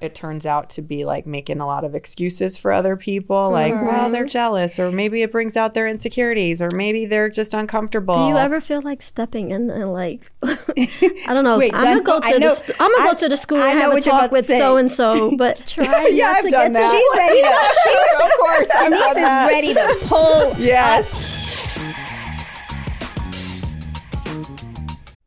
It turns out to be like making a lot of excuses for other people like well they're mm-hmm. jealous or maybe it brings out their insecurities or maybe they're just uncomfortable Do you ever feel like stepping in and like I don't know. Wait, I'm gonna go I to know- the st- I'm gonna I- go to the school I and have a talk with so and so, but try yeah i've to done get that to She's ready to. of course Denise is ready to pull. yes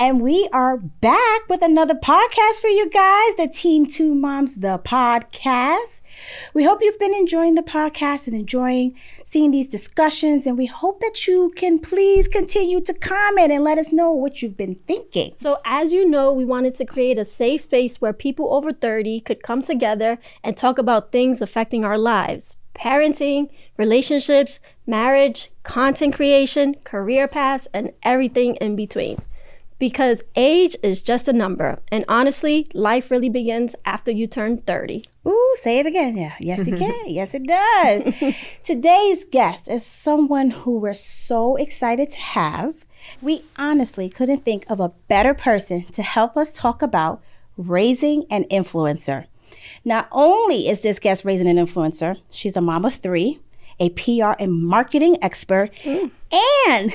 and we are back with another podcast for you guys the Team Two Moms, the podcast. We hope you've been enjoying the podcast and enjoying seeing these discussions, and we hope that you can please continue to comment and let us know what you've been thinking. so as you know, we wanted to create a safe space where people over 30 could come together and talk about things affecting our lives. Parenting, relationships, marriage, content creation, career paths, and everything in between. Because age is just a number, and honestly, life really begins after you turn 30. Ooh, say it again. Yeah. Yes, it can. yes, it does. Today's guest is someone who we're so excited to have. We honestly couldn't think of a better person to help us talk about raising an influencer. Not only is this guest raising an influencer, she's a mom of three, a PR and marketing expert, mm. and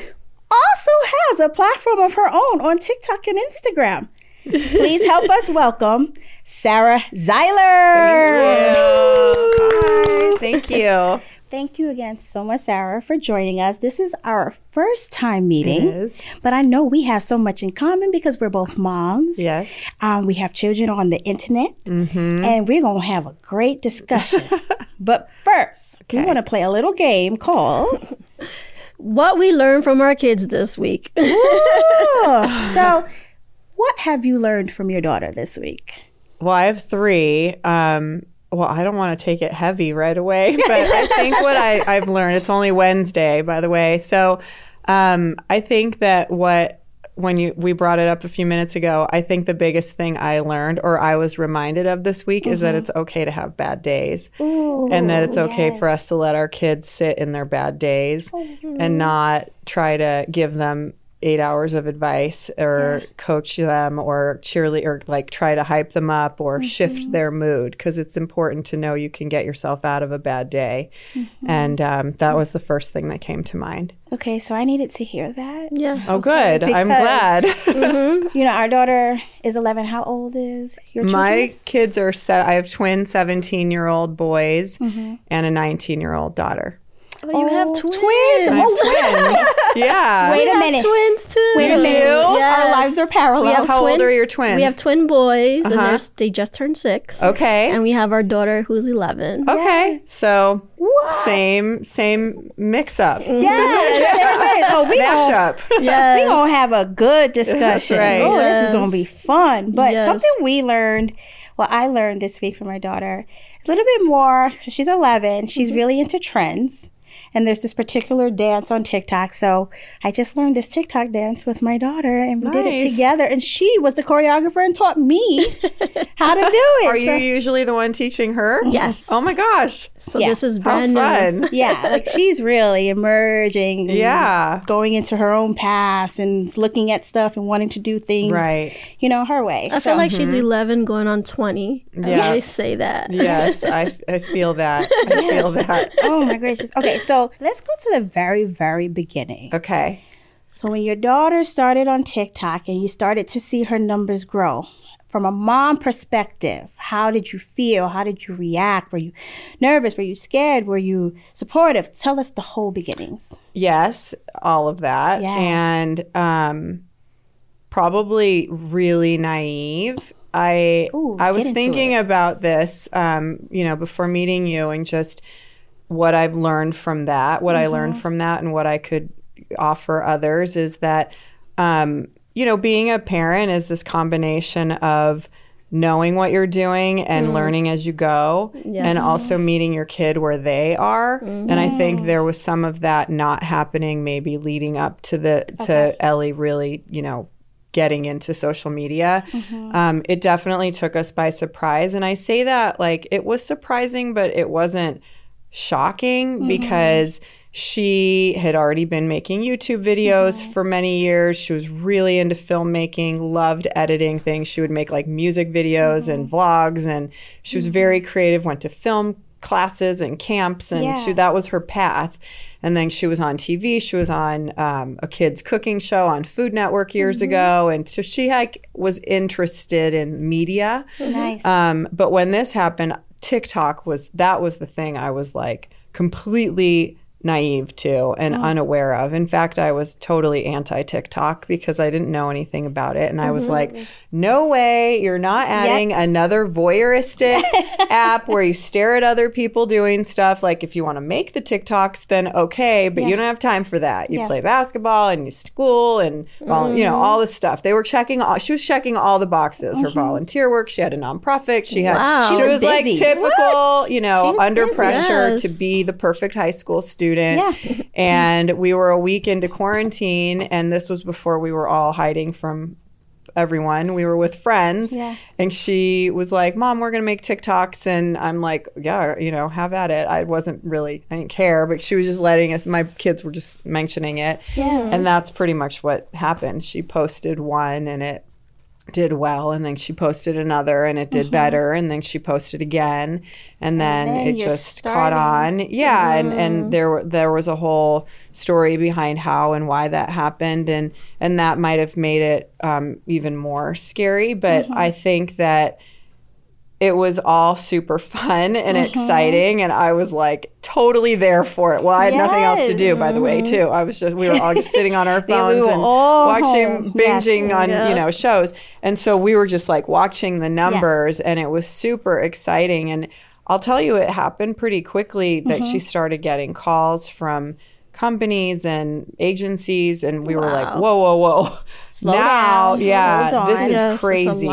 also has a platform of her own on TikTok and Instagram. Please help us welcome Sarah Zeiler. Hi, thank you Thank you again so much, Sarah, for joining us. This is our first time meeting, but I know we have so much in common because we're both moms. yes Um, we have children on the internet, and we're going to have a great discussion. but first, we want to play a little game called. What we learned from our kids this week. so, what have you learned from your daughter this week? Well, I have three. Um, well, I don't want to take it heavy right away, but I think what I, I've learned, it's only Wednesday, by the way. So um, I think that what, when you we brought it up a few minutes ago, I think the biggest thing I learned or I was reminded of this week is that mm-hmm. it's okay to have bad days. and that it's oh, okay for us to let our kids sit in their bad days oh, mm-hmm. and not try to give them eight hours of advice or coach them or cheerlead or like try to hype them up or mm-hmm. shift their mood because it's important to know you can get yourself out of a bad day mm-hmm. and um, that was the first thing that came to mind Okay, so I needed to hear that. yeah. oh good i'm because- glad mm-hmm. You know, our daughter is 11. How old is your children? my kids are se- i have twin 17 year old boys and a 19 year old daughter Oh, you have Oh, twins. twins. Oh, twins. Yeah Wait We a minute. twins too. Wait a minute. Yes. Our lives are parallel. We have How old are your twins? We have twin boys, Uh-huh. they're, they just turned six. okay And we have our daughter who's 11. Okay, so same same mix up. Yes. oh, we Mash gonna, up. Yes. we gonna have a good discussion. right. Oh, this is gonna be fun. But Yes. something we learned, well, I learned this week from my daughter, a little bit more. 'cause She's 11. She's Mm-hmm. really into trends. And there's this particular dance on TikTok. So I just learned this TikTok dance with my daughter and we did it together. And she was the choreographer and taught me how to do it. Are you usually the one teaching her? Yes. Oh my gosh. So Yeah. this is How brand new. fun. yeah, like she's really emerging. Yeah. Going into her own paths and looking at stuff and wanting to do things, Right. you know, her way. I feel like Mm-hmm. she's 11 going on 20. I always say that. Yes, I, I feel that. I feel that. oh my gracious. Okay, so let's go to the very, very beginning. Okay. So when your daughter started on TikTok and you started to see her numbers grow, from a mom perspective, how did you feel? How did you react? Were you nervous? Were you scared? Were you supportive? Tell us the whole beginnings. Yes, all of that. Yeah. And um, probably really naive. I Ooh, I was thinking about this, um, you know, before meeting you, and just what I've learned from that, what I Mm-hmm. learned from that, and what I could offer others is that, um, you know, being a parent is this combination of knowing what you're doing and Mm. learning as you go and also meeting your kid where they are and i Mm-hmm. think there was some of that not happening maybe leading up to the to ellie really you know getting into social media Mm-hmm. um, it definitely took us by surprise and i say that like it was surprising but it wasn't shocking Mm-hmm. because she had already been making YouTube videos Mm-hmm. for many years. She was really into filmmaking, loved editing things. She would make like music videos and Mm-hmm. vlogs, and she was very creative, went to film classes and camps, and Yeah. she, that was her path. And then she was on TV. She was on um, a kids' cooking show on Food Network years Mm-hmm. ago, and so she like was interested in media. Nice. Um, but when this happened, TikTok was that was the thing I was like completely naive to and unaware of. In fact, I was totally anti TikTok because I didn't know anything about it. And I was mm-hmm. like, no way, you're not adding another voyeuristic app where you stare at other people doing stuff. Like, if you want to make the TikToks, then okay, but you don't have time for that. You Yeah. play basketball and you school and, vol- you know, mm-hmm. all this stuff. They were checking all, she was checking all the boxes her mm-hmm. volunteer work. She had a nonprofit. She had, Wow. she, She was, was like typical, you know, under busy. pressure Yes. to be the perfect high school student. Yeah. and we were a week into quarantine, and this was before we were all hiding from everyone. We were with friends. Yeah. And she was like, Mom, we're going to make TikToks. And I'm like, Yeah, you know, have at it. I wasn't really, I didn't care, but she was just letting us, my kids were just mentioning it. Yeah. And that's pretty much what happened. She posted one and it did well and then she posted another and it did better and then she posted again and then, then it just caught on. Yeah and and there there was a whole story behind how and why that happened and and that might have made it um, even more scary but i think that it was all super fun and exciting and i was like totally there for it well i had nothing else to do by the way too i was just we were all just sitting on our Yeah, we phones and watching home. Yes. binging on Yeah. you know shows and so we were just like watching the numbers and it was super exciting and i'll tell you it happened pretty quickly that Mm-hmm. she started getting calls from companies and agencies and we were like whoa whoa whoa Slow now down. yeah this on. is Yes, crazy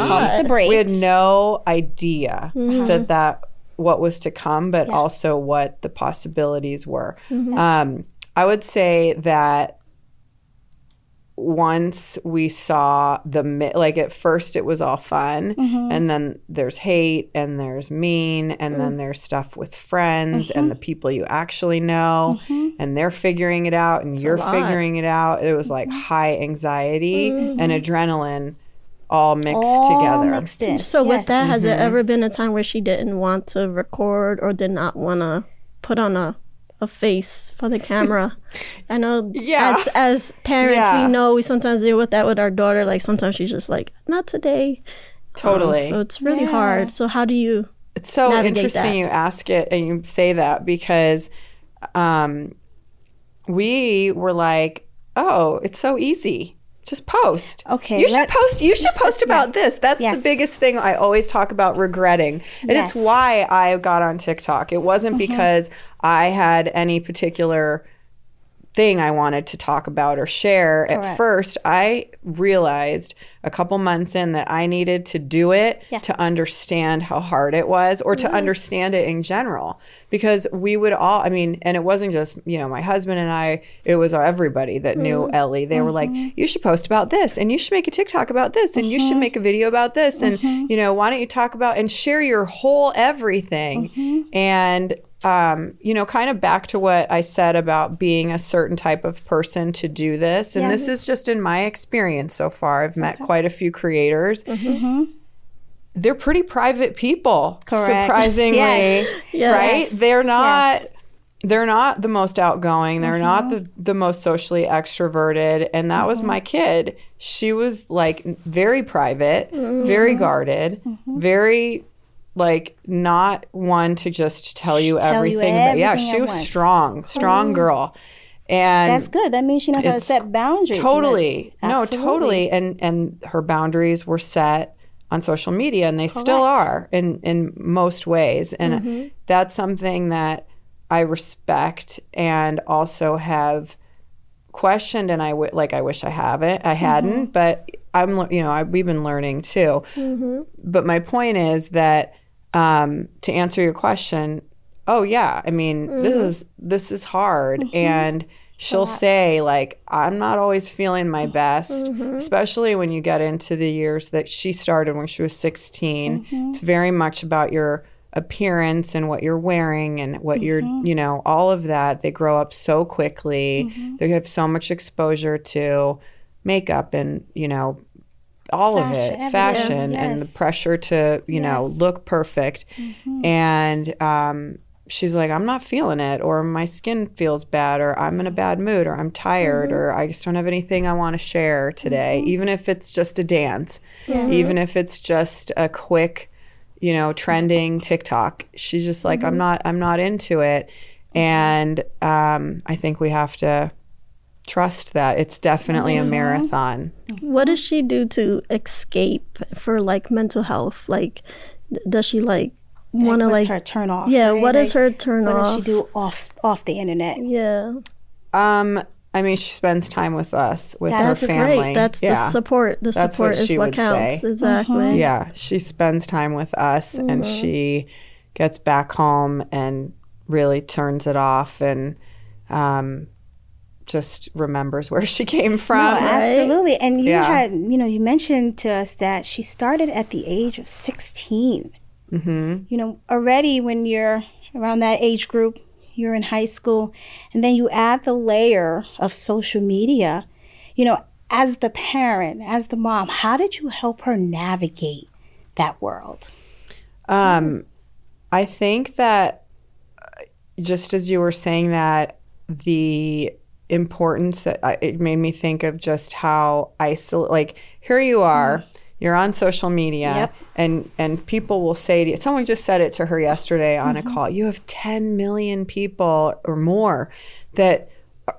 we had no idea Mm-hmm. that that what was to come but also what the possibilities were Mm-hmm. um, i would say that once we saw the mi- like at first it was all fun Mm-hmm. and then there's hate and there's mean and Mm. then there's stuff with friends Mm-hmm. and the people you actually know and they're figuring it out and you're. Mm-hmm. figuring it out it was like high anxiety and adrenaline all mixed All together mixed in. So Yes. with that, has Mm-hmm. there ever been a time where she didn't want to record or did not want to put on a a face for the camera? I know Yeah. as as parents Yeah. we know we sometimes deal with that with our daughter. Like sometimes she's just like, not today. Um, totally so it's really hard. So how do you It's so interesting that. you ask it and you say that because um, we were like, oh, it's so easy. Just post. Okay, You should post. You should post about this. That's Yes. the biggest thing I always talk about regretting. And Yes. it's why I got on TikTok. It wasn't because I had any particular thing I wanted to talk about or share. At first, I realized a couple months in that I needed to do it Yeah. to understand how hard it was or to mm-hmm. understand it in general. Because we would all, I mean, and it wasn't just, you know, my husband and I, it was everybody that knew mm-hmm. Ellie. They were like, mm-hmm. you should post about this and you should make a TikTok about this and you should make a video about this. And, you know, why don't you talk about and share your whole everything? And, um, you know, kind of back to what I said about being a certain type of person to do this. And this is just in my experience so far. I've met quite a few creators. Mm-hmm. Mm-hmm. They're pretty private people, Correct. surprisingly, Yes. Yes. right? They're not they're not the most outgoing. They're mm-hmm. not the, the most socially extroverted. And that was my kid. She was like very private, very guarded, very like not one to just tell you Tell you everything. yeah, she was once. strong, strong girl. And That's good. That means she knows how to set boundaries. Totally. No, totally. And and her boundaries were set on social media and they still are in in most ways. And Mm-hmm. that's something that I respect and also have questioned and I w- like I wish I haven't I hadn't Mm-hmm. but I'm you know I, we've been learning too Mm-hmm. but my point is that um, to answer your question oh yeah I mean this Mm-hmm. is this is hard and she'll say like I'm not always feeling my best Mm-hmm. especially when you get into the years that she started when she was 16 Mm-hmm. it's very much about your appearance and what you're wearing and what you're Mm-hmm. you know all of that they grow up so quickly they have so much exposure to makeup and you know all of it everything, fashion and the pressure to you know look perfect. Mm-hmm. And um she's like i'm not feeling it or my skin feels bad or i'm in a bad mood or i'm tired mm-hmm. or i just don't have anything i want to share today mm-hmm. even if it's just a dance. Even if it's just a quick you know trending tiktok. She's just like i'm not i'm not into it. And um i think we have to trust that it's definitely a marathon What does she do to escape for like mental health? Like, th- does she like want to like? her turn off? Yeah, right? what is Like, her turn What does she do off off the internet? Yeah, Um, I mean, she spends time with us, with that's her family. great. That's yeah. the support. The That's support what is she what would counts. say. Exactly. Yeah, she spends time with us, and Mm-hmm. she gets back home and really turns it off, and um, just remembers where she came No, from. absolutely. And you Yeah. had, you know, you mentioned to us that she started at the age of 16. Mm-hmm. You know, already when you're around that age group, you're in high school, and then you add the layer of social media. You know, as the parent, as the mom, how did you help her navigate that world? Um, I think that uh, just as you were saying that, the importance that I- it made me think of just how isolate. Like here you are, mm. you're on social media, Yep. and and people will say to you. Someone just said it to her yesterday on a mm-hmm. call. You have 10 million people or more that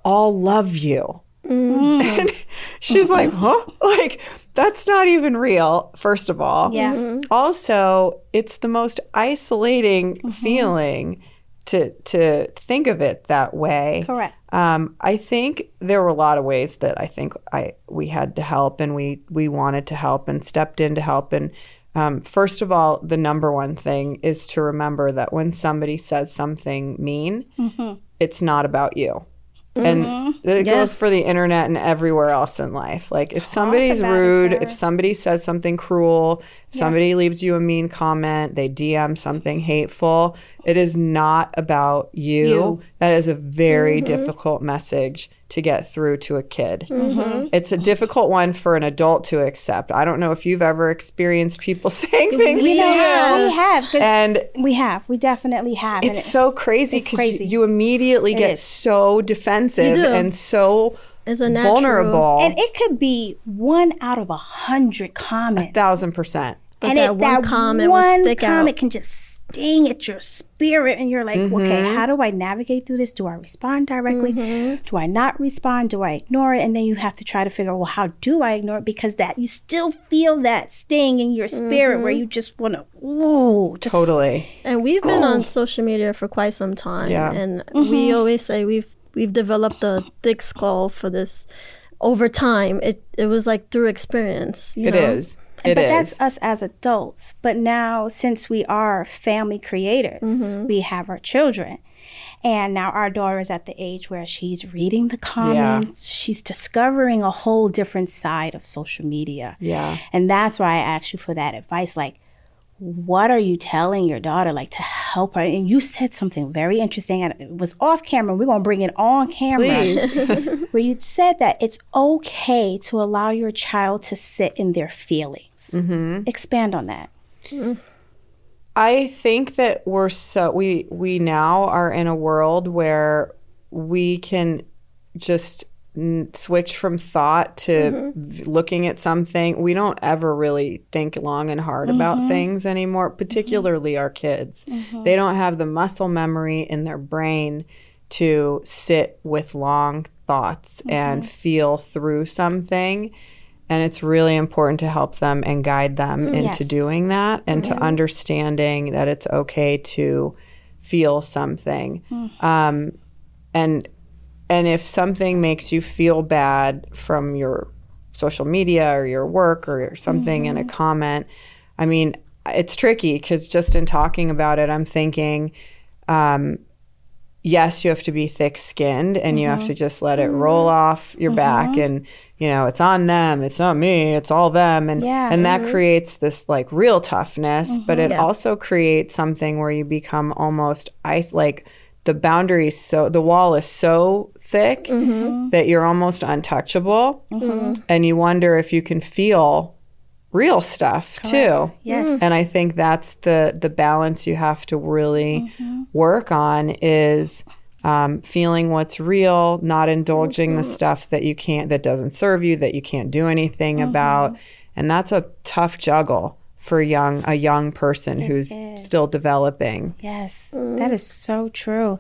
all love you. Mm. And she's like, huh? Like, that's not even real, first of all. Yeah. Mm-hmm. Also, it's the most isolating mm-hmm. feeling to to think of it that way. Correct. Um, I think there were a lot of ways that I think I we had to help and we we wanted to help and stepped in to help. And um, first of all, the number one thing is to remember that when somebody says something mean, it's not about you. And it goes for the internet and everywhere else in life. Like if somebody's about it, rude, if somebody says something cruel, somebody leaves you a mean comment, they DM something hateful, it is not about you. You. That is a very mm-hmm. difficult message to get through to a kid. Mm-hmm. It's a difficult one for an adult to accept. I don't know if you've ever experienced people saying things We to you. have. We have. And we have. We definitely have. It's it- so crazy because you immediately get is. so defensive and so It's a natural- vulnerable. and it could be one out of a hundred comments. thousand percent. But and that it, one that comment will one stick out. can just sting at your spirit, and you're like, Mm-hmm. okay, how do I navigate through this? Do I respond directly? Mm-hmm. Do I not respond? Do I ignore it? And then you have to try to figure, out, well, how do I ignore it? Because that you still feel that sting in your spirit Mm-hmm. where you just want to, ooh, just Totally. And we've been on social media for quite some time, Yeah. and Mm-hmm. we always say we've we've developed a thick skull for this over time. It it was like through experience. You It know? is. It but is. that's us as adults. But now, since we are family creators, mm-hmm. we have our children. And now our daughter is at the age where she's reading the comments. She's discovering a whole different side of social media. Yeah. And that's why I asked you for that advice. Like, what are you telling your daughter, like, to help her? And you said something very interesting, and it was off camera. We're going to bring it on camera. where you said that it's okay to allow your child to sit in their feelings. Mm-hmm. Expand on that. I think that we're so we we now are in a world where we can just switch from thought to mm-hmm. v- looking at something. We don't ever really think long and hard about mm-hmm. things anymore, mm-hmm. particularly our kids. They don't have the muscle memory in their brain to sit with long thoughts and feel through something. And it's really important to help them and guide them into Yes. doing that and to understanding that it's okay to feel something. Um, and and if something makes you feel bad from your social media or your work or something in a mm-hmm. comment, I mean, it's tricky because just in talking about it, I'm thinking, um, yes, you have to be thick skinned and you have mm-hmm. to just let it mm-hmm. roll off your back and you know it's on them it's not me it's all them. And Yeah. and that creates this like real toughness but it Yeah. also creates something where you become almost ice like the boundary so the wall is so thick mm-hmm. that you're almost untouchable. Mm-hmm. And you wonder if you can feel real stuff too. Yes. Mm. and I think that's the the balance you have to really mm-hmm. work on is um, feeling what's real, not indulging the stuff that you can't that doesn't serve you, that you can't do anything about, and that's a tough juggle for young a young person who's still developing. Yes, mm. that is so true.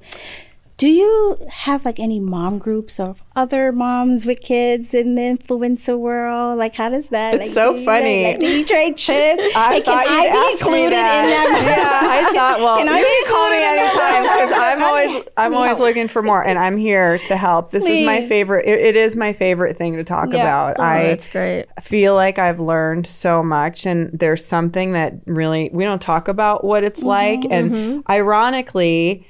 Do you have like any mom groups of other moms with kids in the influencer world? Like, how does that? It's like, so do funny. Like, do you trade trips? I Like, thought can you'd I be ask me included that. in that? Yeah, I thought. Well, Can I you be can call me anytime because I'm always I'm always looking for more, and I'm here to help. This is my favorite. It, it is my favorite thing to talk Yeah. about. Oh, I that's great. feel like I've learned so much, and there's something that really we don't talk about what it's like, and mm-hmm. ironically.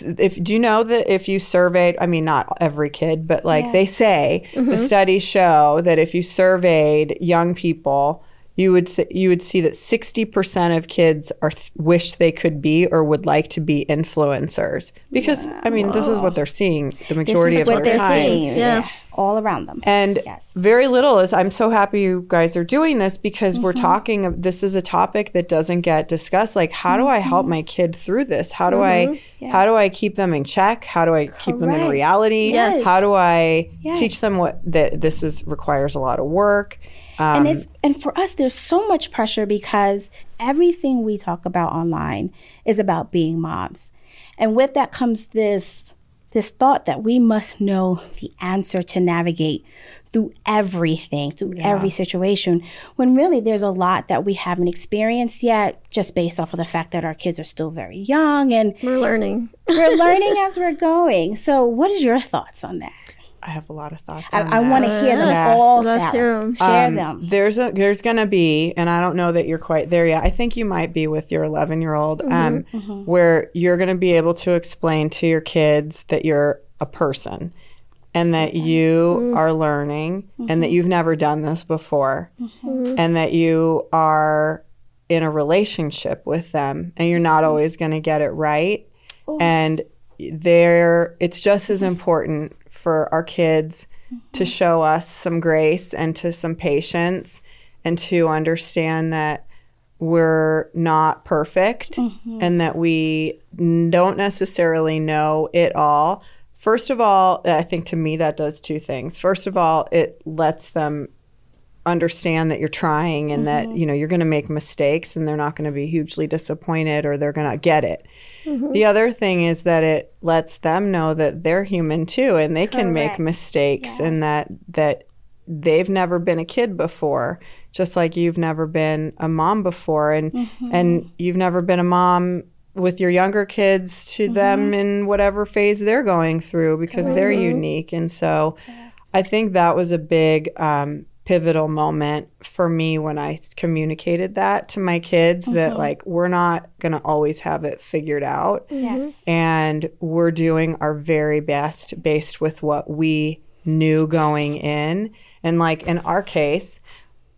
If do you know that if you surveyed, I mean, not every kid, but like Yeah. they say, the mm-hmm. studies show that if you surveyed young people, you would see, you would see that sixty percent of kids are th- wish they could be or would like to be influencers because I mean, this is what they're seeing the This majority is of what their they're time. seeing. Yeah. Yeah. all around them. And Yes. very little is, I'm so happy you guys are doing this because we're mm-hmm. talking, this is a topic that doesn't get discussed. Like, how do I help mm-hmm. my kid through this? How do I, mm-hmm. how do I keep them in check? How do I keep them in reality? Yes. How do I Yes. teach them what, that this is, requires a lot of work? Um, and it's and for us there's so much pressure because everything we talk about online is about being moms. And with that comes this this thought that we must know the answer to navigate through everything through every situation when really there's a lot that we haven't experienced yet just based off of the fact that our kids are still very young and We're learning. we're learning as we're going. So what is your thoughts on that I have a lot of thoughts. i, I want to hear them Yes. all Let's Sarah. hear 'em. share Um, them There's a there's gonna be, and I don't know that you're quite there yet. I think you might be with your 11 year old, mm-hmm. um, mm-hmm. where you're gonna be able to explain to your kids that you're a person, and that you mm-hmm. are learning, and that you've never done this before, and that you are in a relationship with them, and you're not always gonna get it right, oh. and there it's just as important for our kids to mm-hmm. show us some grace and to some patience and to understand that we're not perfect mm-hmm. and that we don't necessarily know it all. First of all, uh, I think to me that does two things. First of all, it lets them understand that you're trying and that mm-hmm. you know you're going to make mistakes and they're not going to be hugely disappointed or they're going to get it. Mm-hmm. The other thing is that it lets them know that they're human too and they can make Correct. mistakes and that that they've never been a kid before just like you've never been a mom before. And mm-hmm. and you've never been a mom with your younger kids to mm-hmm. them in whatever phase they're going through because they're unique. And so I think that was a big um, pivotal moment for me when I communicated that to my kids that mm-hmm. like we're not going to always have it figured out. Yes. Mm-hmm. And we're doing our very best based with what we knew going in. And like in our case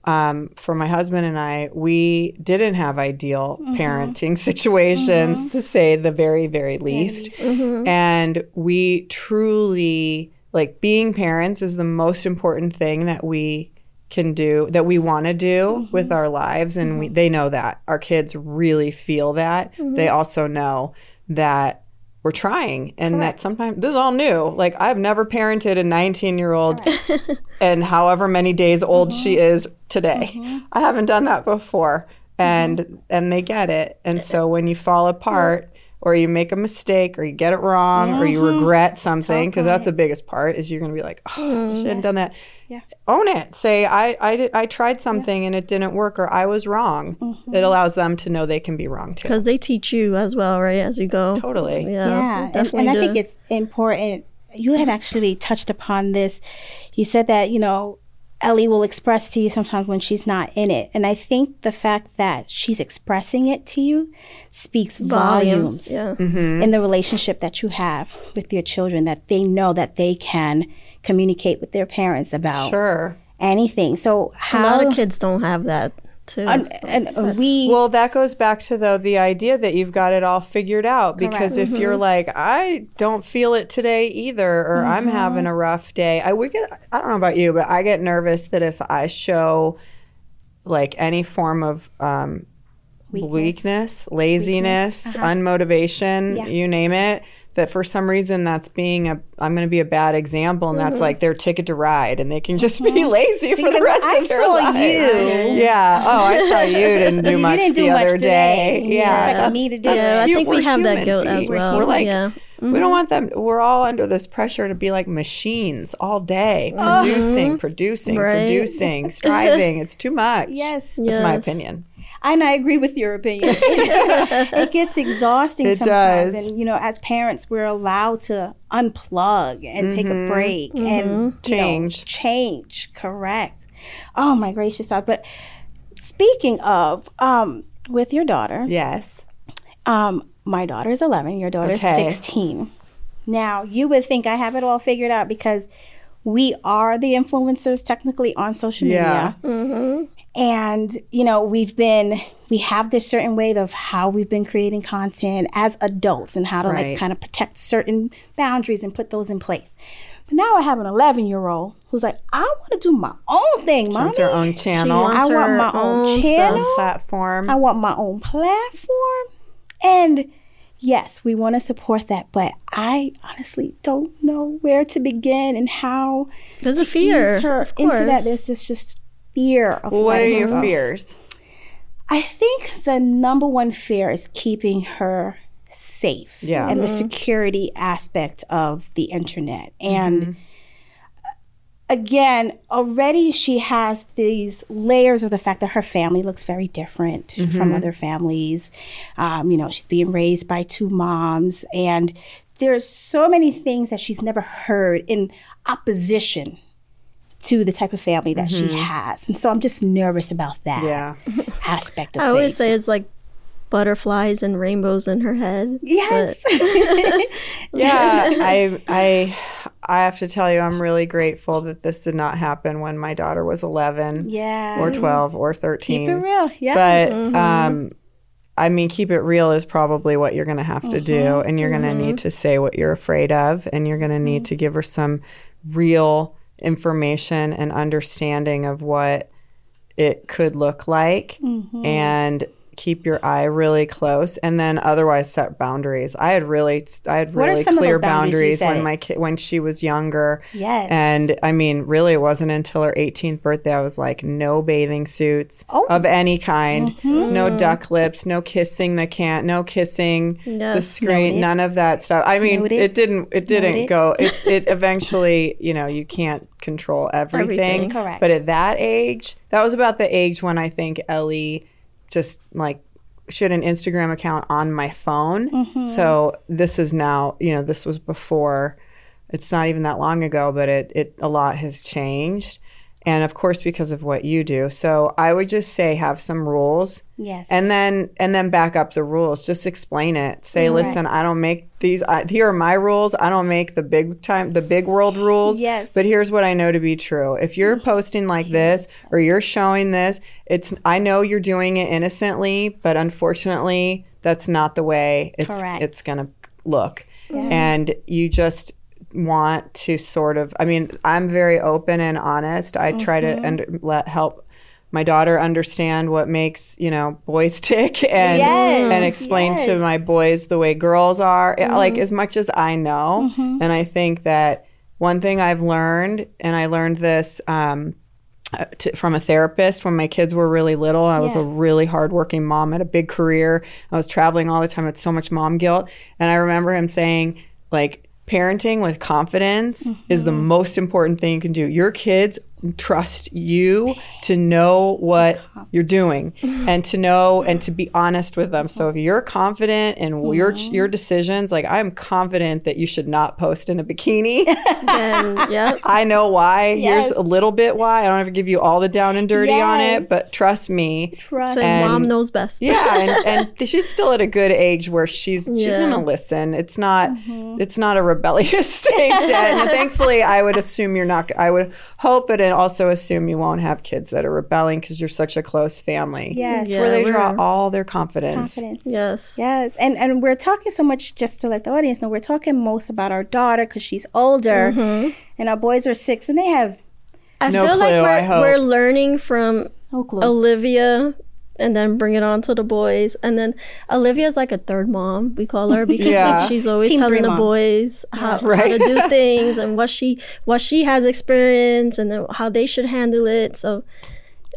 um, for my husband and I, we didn't have ideal mm-hmm. parenting situations, to say the very, very least. And we truly, like, being parents is the most important thing that we can do that we want to do with our lives and we, they know that. Our kids really feel that. They also know that we're trying and that sometimes this is all new. Like i've never parented a 19 year old and however many days old she is today. I haven't done that before and and they get it. And so when you fall apart or you make a mistake or you get it wrong or you mm-hmm. regret something because that's the biggest part is you're going to be like oh i should mm-hmm. have done that Yeah. own it say i i, did, I tried something and it didn't work or i was wrong mm-hmm. it allows them to know they can be wrong too Because they teach you as well, right? As you go. totally Yeah. Yeah, and, and I think it's important. You had actually touched upon this. You said that, you know, Ellie will express to you sometimes when she's not in it. And I think the fact that she's expressing it to you speaks volumes, Yeah. Mm-hmm. in the relationship that you have with your children, that they know that they can communicate with their parents about sure anything. So A lot of kids don't have that too. and, so. and we Well, that goes back to though the idea that you've got it all figured out. Because if you're mm-hmm. like, I don't feel it today either, or mm-hmm. I'm having a rough day, I would get. I don't know about you, but I get nervous that if I show like any form of um, weakness, laziness, uh-huh. unmotivation, Yeah. you name it. That for some reason that's being a I'm going to be a bad example, and that's mm-hmm. like their ticket to ride, and they can just be mm-hmm. lazy for the rest I of their saw you. Yeah. Oh, I saw you didn't do much didn't the do much other day. today. You Yeah. expect me to do Yeah, I think we we're have that human guilt as well. We're like, Yeah. we don't mm-hmm. want them. We're all under this pressure to be like machines all day, producing, producing, Right. producing, striving. It's too much. Yes. That's my opinion. And I agree with your opinion. it gets exhausting It sometimes. does. And, you know, as parents, we're allowed to unplug and take a break and you know, Change. change. Correct. Oh, my gracious God. But speaking of, um, with your daughter, Yes. um, my daughter is 11, your daughter Okay. is 16. Now, you would think I have it all figured out because we are the influencers technically on social Yeah. media. And, you know, we've been, we have this certain way of how we've been creating content as adults and how to Right. like kind of protect certain boundaries and put those in place. But now I have an 11 year old who's like, I want to do my own thing, mommy. It's her own channel. wants I want my own own channel. platform. I want my own platform. And yes, we want to support that, but I honestly don't know where to begin and how There's a fear. her of into that. course. There's just just fear of what are your go. fears? I think the number one fear is keeping her safe. Yeah. And the mm-hmm. security aspect of the internet. Mm-hmm. And uh, again, already she has these layers of the fact that her family looks very different from mm-hmm. other families. Um, you know, she's being raised by two moms, and there's so many things that she's never heard in opposition to the type of family that she mm-hmm. has. And so I'm just nervous about that Yeah. aspect of it. I always say it's like butterflies and rainbows in her head. Yes. yeah i i i have to tell you i'm really grateful that this did not happen when my daughter was 11 yeah. or 12 or 13 Keep it real. Yeah. but mm-hmm. um i mean keep it real is probably what you're going to have to do mm-hmm. and you're going to need to say what you're afraid of and you're going to need to give her some real information and understanding of what it could look like mm-hmm. and keep your eye really close and then otherwise set boundaries i had really i had really clear those boundaries when my kid when she was younger Yes. and i mean really it wasn't until her 18th birthday i was like no bathing suits Oh. of any kind Mm-hmm. no duck lips no kissing the can no kissing the screen Noted. none of that stuff i mean Noted. it didn't it didn't Noted. go it, it eventually you know you can't control everything, Everything. Correct. but at that age that was about the age when i think ellie just like she had an instagram account on my phone Mm-hmm. so this is now you know this was before it's not even that long ago but it, it a lot has changed and of course because of what you do. So i would just say have some rules. Yes. and then and then back up the rules. Just explain it. Say listen i don't make these I, here are my rules. I don't make the big time the big world rules. Yes. But here's what i know to be true. If you're posting like this or you're showing this it's i know you're doing it innocently but unfortunately that's not the way it's Correct. it's gonna look. And you just want to sort of I mean, I'm very open and honest. I try Mm-hmm. to under, let help my daughter understand what makes, you know, boys tick and Yes, and explain to yes. Mm-hmm. my boys the way girls are, like as much as I know. And I think that one thing I've learned and I learned this um uh, to, from a therapist when my kids were really little. I was a really hardworking mom, had a big career. I was traveling all the time. I had so much mom guilt. And I remember him saying, like, parenting with confidence is the mm-hmm. most important thing you can do. Your kids trust you to know what you're doing and to know and to be honest with them. So if you're confident in your your decisions, like I'm confident that you should not post in a bikini. And yep. I know why. Yes. Here's a little bit why. I don't have to give you all the down and dirty on it, but trust me. Trust. And- mom knows best. Yeah, and, and she's still at a good age where she's she's gonna listen. It's not Mm-hmm. it's not a rebellious stage yet. And thankfully, I would assume you're not. I would hope it and also assume you won't have kids that are rebelling because you're such a close family. Yes. it's where they draw all their confidence. confidence. Yes. Yes, and and we're talking so much just to let the audience know we're talking most about our daughter because she's older, Mm-hmm. and our boys are six, and they have I No feel like we're, we're learning from no. Olivia and then bring it on to the boys. And then Olivia's like a third mom, we call her, because Yeah. like she's always Team telling the boys how, how Right. to do things and what she what she has experienced and then how they should handle it. So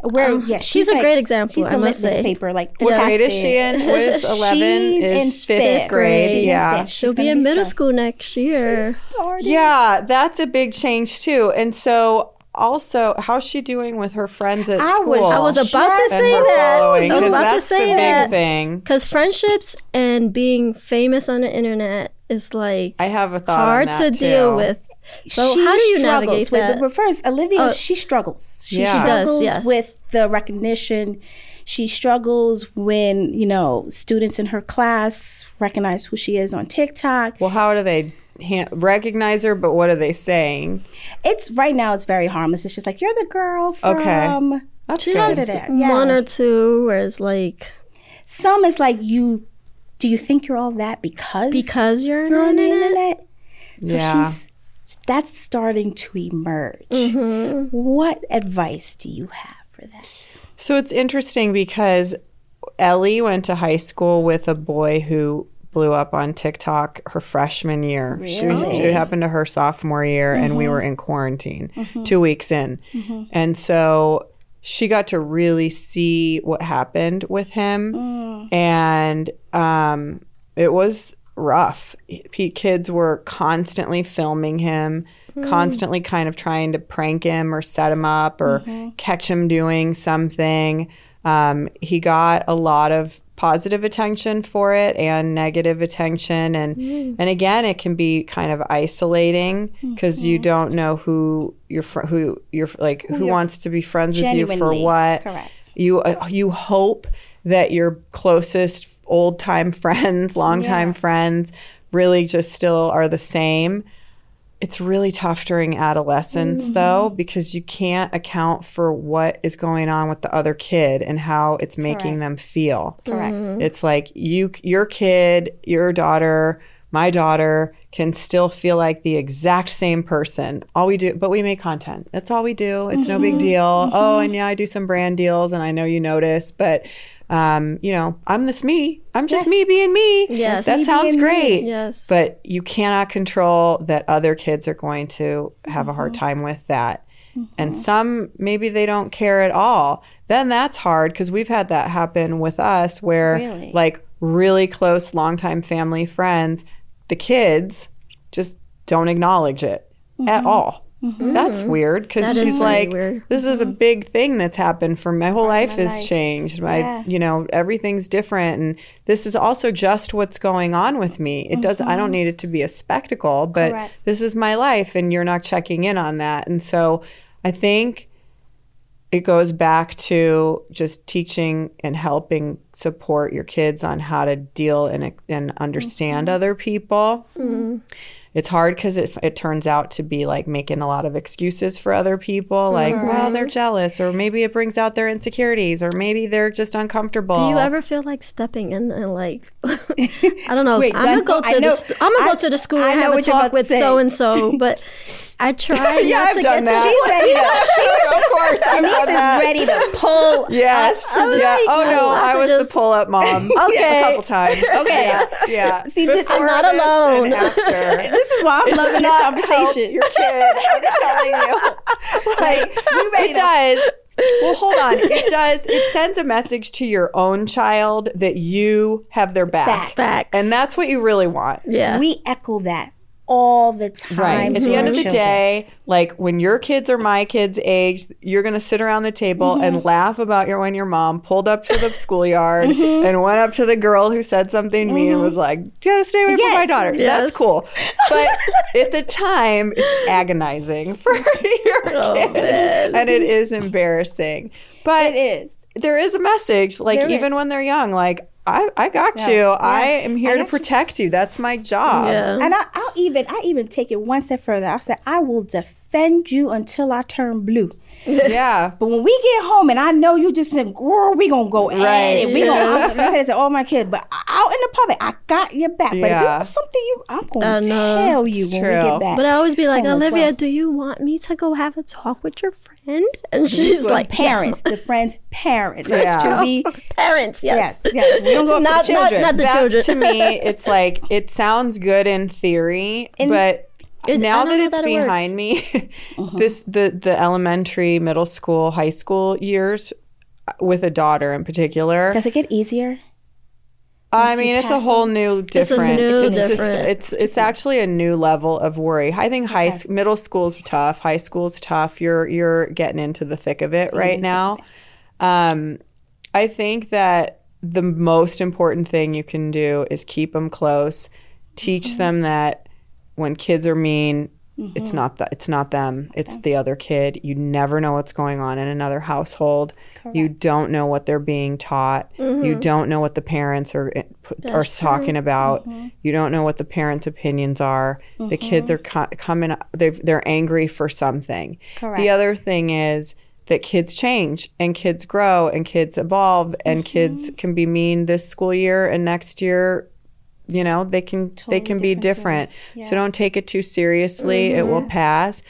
Where um, yeah, she's a great example, She's I the must litmus say. paper, like the What grade is she in? What is eleven? Is in fifth, fifth grade. She's Yeah. fifth. she'll She's be gonna in middle starting. school next year. Starting. Yeah, that's a big change too. And so also, how's she doing with her friends at I school? was- I was about to say that. I was 'cause about to that's say the that. big thing. Because friendships and being famous on the internet is like I have a thought hard on to that, deal too. with. So she how do you struggles navigate with, that? But first, Olivia, Oh. she struggles. She Yeah. She does, struggles yes. with the recognition. She struggles when you know students in her class recognize who she is on TikTok. Well, how do they ha- recognize her? But what are they saying? It's right now. It's very harmless. It's just like you're the girl from. Okay. That's She good. has yeah. one or two whereas like Some is like you. Do you think you're all that because because you're, you're on the internet? internet? So Yeah. she's that's starting to emerge. Mm-hmm. What advice do you have for that? So it's interesting because Ellie went to high school with a boy who blew up on TikTok her freshman year. She, Really? it happened to her sophomore year, and we were in quarantine mm-hmm. two weeks in. Mm-hmm. And so she got to really see what happened with him. Mm. And um, it was rough. P- kids were constantly filming him, mm. constantly kind of trying to prank him or set him up or mm-hmm. catch him doing something. Um, he got a lot of positive attention for it and negative attention. And and again it can be kind of isolating because you don't know who you're fr- who you're like who, you're wants to be friends with you for what. correct. you uh, you hope that your closest old time friends, long time friends, really just still are the same. It's really tough during adolescence mm-hmm. though because you can't account for what is going on with the other kid and how it's making them feel. Correct. Mm-hmm. It's like you your kid, your daughter, my daughter can still feel like the exact same person. All we do, but we make content. That's all we do. It's no big mm-hmm. deal. Oh, and yeah, I do some brand deals and I know you notice, but um, you know, I'm this me. I'm just Yes. me being me. Yes. That Me sounds being me. great. Yes. But you cannot control that other kids are going to have a hard mm-hmm. time with that. And mm-hmm. some maybe they don't care at all. Then that's hard because we've had that happen with us where Really? like really close longtime family friends, the kids just don't acknowledge it at mm-hmm. all. Mm-hmm. That's mm-hmm. weird because That is she's like, weird. this is a mm-hmm. big thing that's happened for my whole life my has life. changed. My, Yeah. you know, everything's different, and this is also just what's going on with me. It does. I don't need it to be a spectacle, but Correct. this is my life, and you're not checking in on that. And so, I think it goes back to just teaching and helping support your kids on how to deal and and understand other people. It's hard because it, it turns out to be like making a lot of excuses for other people like well they're jealous or maybe it brings out their insecurities or maybe they're just uncomfortable. Do you ever feel like stepping in and like I don't know? Wait, I'm gonna go I to know- the st- I'm gonna I- go to the school I and have a what you're about talk with so and so, but I try Yeah, not I've to done get that. to She's ready to, of course I've Denise done is that. ready to pull. Yes. I'm yeah. like, oh no, I I have to was the pull up mom. Okay. A couple times. Okay. Yeah. yeah. See, this- Before I'm not alone. This is why I'm It loving does this not help conversation. Your kid, I'm telling you. Like You ready it does. Well, hold on. It does. It sends a message to your own child that you have their back, Facts. Facts. and that's what you really want. Yeah. We echo that all the time. Right. At the end of the children. day, like when your kids are my kids' age, you're gonna sit around the table Mm-hmm. and laugh about your when your mom pulled up to the schoolyard Mm-hmm. and went up to the girl who said something to me and was like, "You gotta stay away from my daughter." Yes. That's cool. But at the time, it's agonizing for your kid, and it is embarrassing. But It is. there is a message, like There even is. when they're young, like. I, I got you. I am here to protect you. That's my job. yeah. And I, I'll even I even take it one step further. I said I will defend you until I turn blue. Yeah. But when we get home and I know you just said, girl, we gonna go at Right. it. We gonna I'm gonna say to all my kids, but out in the public, I got your back. But if Yeah. it was something you I'm gonna tell you It's when we get back. But I always be like, oh, home Olivia, well. do you want me to go have a talk with your friend? And she's like, parents, the friends, parents. Yeah. It should be parents, yes. yes, yes. We don't go up Not- to the children. not the that, children. to me, it's like it sounds good in theory, but It- now that it's that it behind me, this the the elementary, middle school, high school years with a daughter in particular. Does it get easier? I mean, it's a pass whole new is different. new, it's just it's it's actually a new level of worry. I think high s middle school's tough. High school's tough. You're you're getting into the thick of it right now. Um, I think that the most important thing you can do is keep them close. Teach Mm-hmm. them that when kids are mean, it's not that it's not them. It's the other kid. You never know what's going on in another household. You don't know what they're being taught. You don't know what the parents are eh, put, are talking about. You don't know what the parents' opinions are. The kids are co- coming. They're they're angry for something. Correct. The other thing is that kids change and kids grow and kids evolve and kids can be mean this school year and next year you know they can they can be different so don't take it too seriously. It will pass.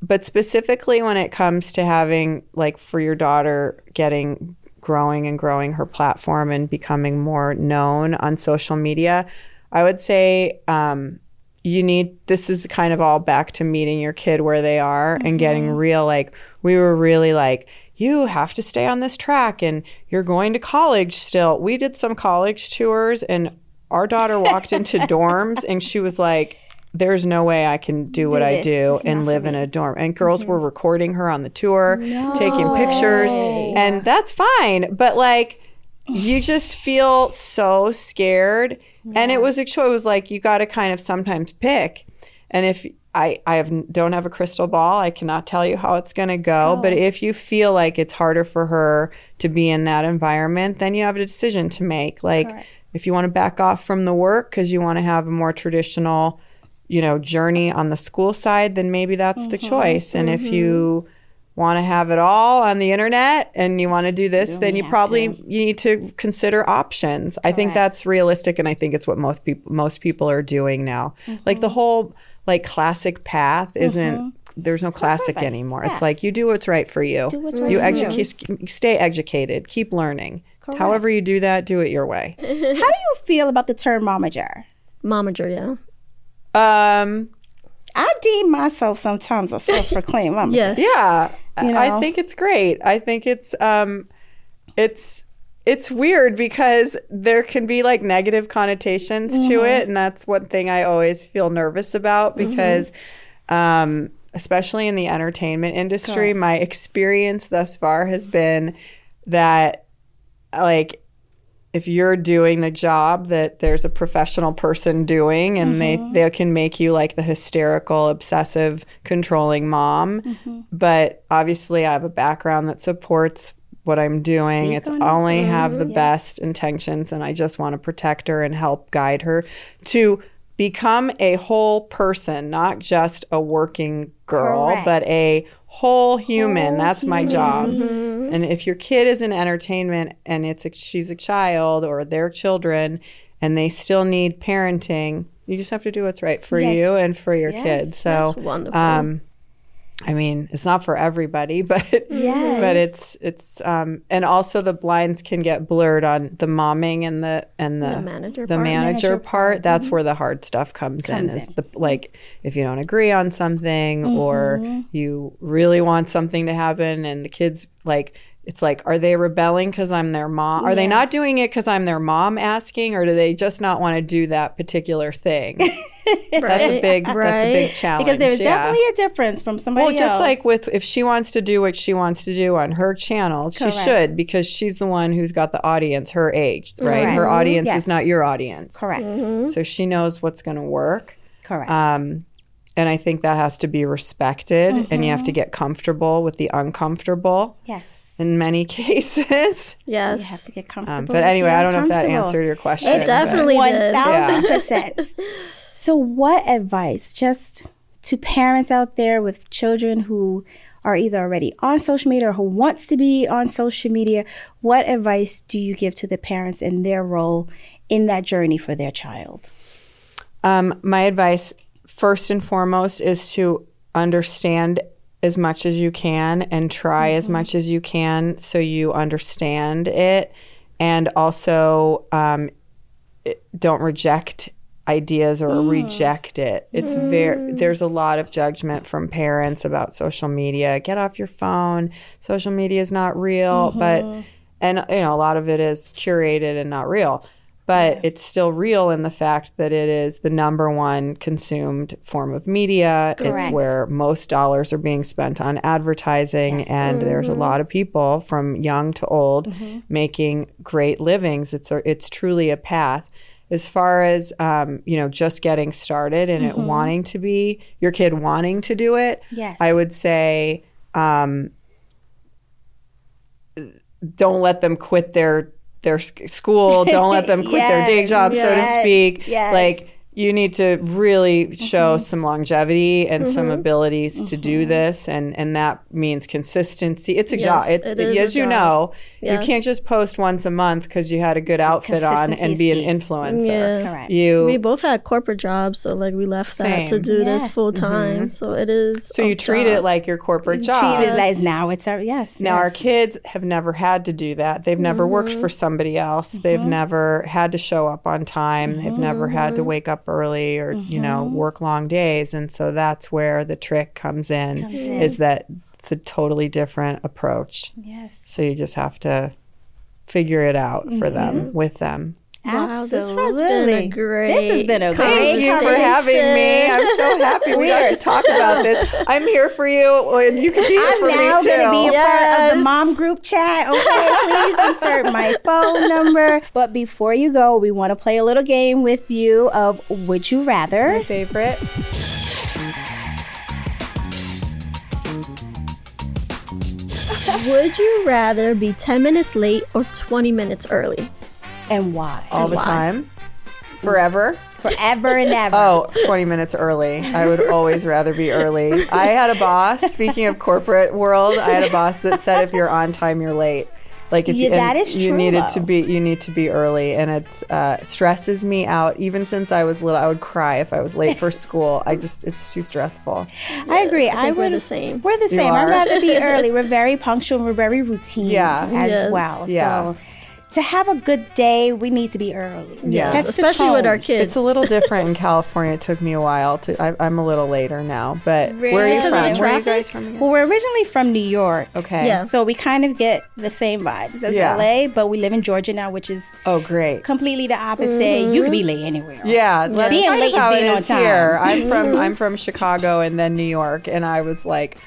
But specifically when it comes to having like for your daughter getting growing and growing her platform and becoming more known on social media i would say um, you need this is kind of all back to meeting your kid where they are and getting real like we were really like you have to stay on this track and you're going to college still. We did some college tours and our daughter walked into dorms and she was like there's no way I can do what I do It's and live in a dorm. And girls were recording her on the tour, taking pictures, and that's fine. But like, you just feel so scared. And it was a choice. It was like you got to kind of sometimes pick. And if I I have don't have a crystal ball, I cannot tell you how it's going to go. But if you feel like it's harder for her to be in that environment, then you have a decision to make. Like if you want to back off from the work because you want to have a more traditional you know journey on the school side then maybe that's the choice. And if you want to have it all on the internet and you want to do this then you probably to. you need to consider options. I think that's realistic and i think it's what most people most people are doing now. Like the whole like classic path isn't there's no classic anymore. It's like you do what's right for you. What's mm-hmm. right you for you. educate stay educated keep learning however you do that do it your way How do you feel about the term momager? Momager, yeah. um I deem myself sometimes a self-proclaimed momager. Yes. Yeah, You I think it's great. I think it's um, it's it's weird because there can be like negative connotations to Mm-hmm. it, and that's one thing I always feel nervous about because, um, especially in the entertainment industry, my experience thus far has been that like if you're doing the job that there's a professional person doing and they they can make you like the hysterical obsessive controlling mom but obviously I have a background that supports what I'm doing. It's I only have the best intentions and I just want to protect her and help guide her to become a whole person, not just a working girl, Correct. but a whole human. Whole That's my job. Mm-hmm. And if your kid is in entertainment and it's a, she's a child or they're children and they still need parenting, you just have to do what's right for Yes. you and for your Yes. kid. So That's wonderful. um I mean, it's not for everybody, but Yes. but it's it's um and also the blinds can get blurred on the momming and the and the The manager the part. manager Manager part. That's where the hard stuff comes, in. Comes Is the like if you don't agree on something or you really want something to happen and the kids like it's like are they rebelling because i'm their mom are they not doing it because i'm their mom asking or do they just not want to do that particular thing that's a big that's a big challenge because there's yeah. definitely a difference from somebody else. Well, just else. like with if she wants to do what she wants to do on her channels, she should because she's the one who's got the audience her age, right? Correct. Her audience Yes. is not your audience. correct, So she knows what's going to work. correct. Um, and I think that has to be respected and you have to get comfortable with the uncomfortable yes, in many cases. Yes. you have yes. to get comfortable. Um, but anyway, I don't know if that answered your question. It definitely One did. thousand percent. So, what advice, just to parents out there with children who are either already on social media or who wants to be on social media, what advice do you give to the parents in their role in that journey for their child? Um, my advice, first and foremost, is to understand as much as you can and try as mm-hmm. much as you can so you understand it. And also, um, don't reject ideas or mm. reject it. It's very, mm. there's a lot of judgment from parents about social media. Get off your phone. Social media is not real. But, mm-hmm. and, you know, a lot of it is curated and not real but it's still real in the fact that it is the number one consumed form of media. Correct. It's where most dollars are being spent on advertising, and there's a lot of people from young to old making great livings. It's a, it's truly a path. As far as um, you know, just getting started and it wanting to be your kid wanting to do it, Yes. I would say um, don't let them quit their their school don't let them quit their day Yes, job so to speak yes. like you need to really show Mm-hmm. some longevity and some mm-hmm. abilities to do mm-hmm. this and and that means consistency it's a job Yes, it, it is a as you job. know Yes. you can't just post once a month because you had a good outfit on and be an influencer Yeah. Correct. you We both had corporate jobs, so like we left that to Same. do this full mm-hmm. time. So it is. so you treat it like your corporate job Treated like now it's our yes. Now, our kids have never had to do that. They've never worked for somebody else. They've never had to show up on time. They've never had to wake up early or, you know, mm-hmm. work long days. And so that's where the trick comes in, is that it's a totally different approach. yes. So you just have to figure it out for mm-hmm. them, with them. Wow, this has been a great This has been a Thank you for having me. I'm so happy we got to talk about this. I'm here for you, and you can be here I'm for now me too. going to be a part of the mom group chat. Okay, please insert my phone number. But before you go, we want to play a little game with you of Would You Rather? My favorite. Would you rather be 10 minutes late or 20 minutes early? And why? all the why? time forever Forever and ever. oh 20 minutes early i would always rather be early i had a boss speaking of corporate world i had a boss that said if you're on time you're late like if Yeah, you, and that is you true, needed to be you need to be early and it uh, stresses me out even since i was little i would cry if i was late for school i just it's too stressful I agree. I, think we're the same. We're the You same. I'd rather be early. We're very punctual. and We're very routine Yeah. as Yes. well. Yeah. So to have a good day, we need to be early. Yeah. Sets the Especially with our kids. it's a little different in california it took me a while to I, i'm a little later now but where are you from Because of the where are you guys from again? Well, we're originally from New York. okay Yeah. So we kind of get the same vibes as Yeah. LA, but we live in Georgia now, which is oh great completely the opposite. You could be mm-hmm. late anywhere. Yeah, that's Being late is being on is time. here. I'm from mm-hmm. I'm from Chicago and then New York, and I was like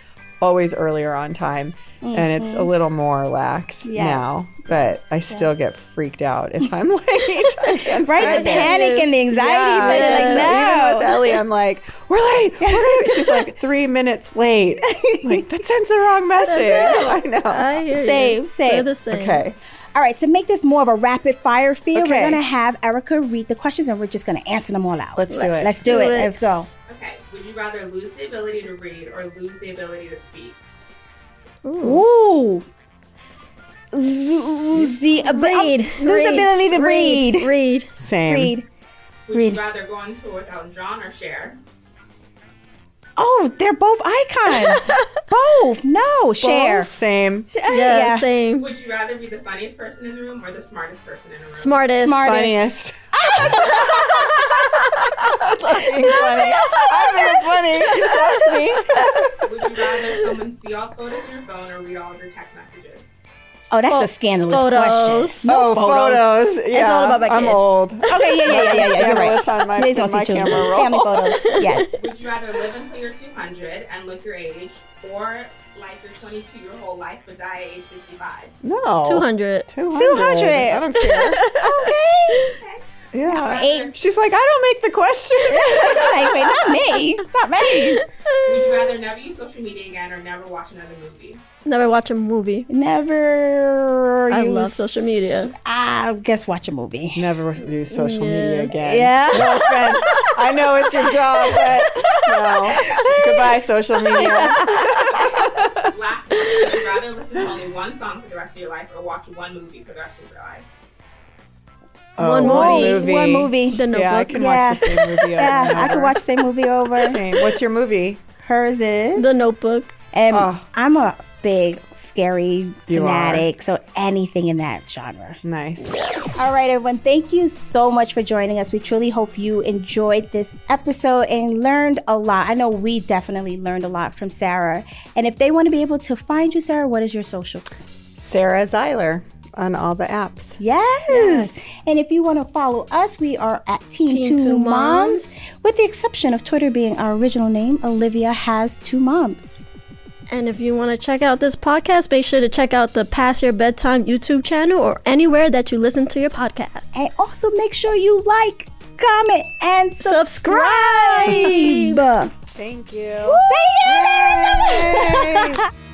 always earlier on time, and it's a little more lax Mm-hmm. Yes. now. But I still get freaked out if I'm late. Right? The it. panic and the anxiety. Yeah, that yeah. are So like, even with. Ellie, I'm like, we're late. We're late. She's like three minutes late. I'm like that sends the wrong message. I know. I hear you. Same, same. The same. okay. All right, to make this more of a rapid fire feel, we're gonna have Erica read the questions and we're just gonna answer them all out. Let's do it. Let's do, do it. it. Let's go. Okay. Would you rather lose the ability to read or lose the ability to speak? Ooh. Lose the ability. Read. Lose the ability to read. Read. Same. Read. Would Read. you rather go on tour without John or Cher? Oh, they're both icons. both. No, Cher. Same. Yeah, same. Would you rather be the funniest person in the room or the smartest person in the room? Smartest. Smartest. Funniest. I love being funny. I think it's funny. Just ask me. Would you rather someone see all photos in your phone or read all of your text messages? Oh, that's a scandalous photos. question. oh, photos. Yeah, all about my I'm old. Okay, yeah, yeah, yeah, yeah, yeah. You're right. On my, Please don't in my see children. camera roll. Family photos. Yes. Would you rather live until you're 200 and look your age or like you're 22 your whole life but die at age 65? No. 200. 200. 200. I don't care. okay. Yeah. Eight. She's like, I don't make the question. like, wait, not me. Not me. Would you rather never use social media again or never watch another movie? Never watch a movie. Never. I use- love social media. Ah, I guess watch a movie. Never use social media again. Yeah. No offense. I know it's your job, but no. Goodbye, social media. Last one, would you rather listen to only one song for the rest of your life or watch one movie for the rest of your life? Oh, One movie. One movie. The Notebook. Yeah, I can Yeah. watch the same movie. over Yeah, and I could over. watch the same movie over. Same. What's your movie? Hers is. The Notebook. And Oh. I'm a big, scary You fanatic, so anything in that genre. Nice. All right, everyone, thank you so much for joining us. We truly hope you enjoyed this episode and learned a lot. I know we definitely learned a lot from Sarah. And if they want to be able to find you, Sarah, what is your socials? Sarah Zeiler on all the apps. Yes. And if you want to follow us, we are at Team, Team Two, Two Moms. Moms. With the exception of Twitter being our original name, Olivia has two moms. And if you want to check out this podcast, make sure to check out the Past Your Bedtime YouTube channel or anywhere that you listen to your podcast. And also make sure you like, comment, and subscribe. Subscribe. Thank you. Thank you. Yay.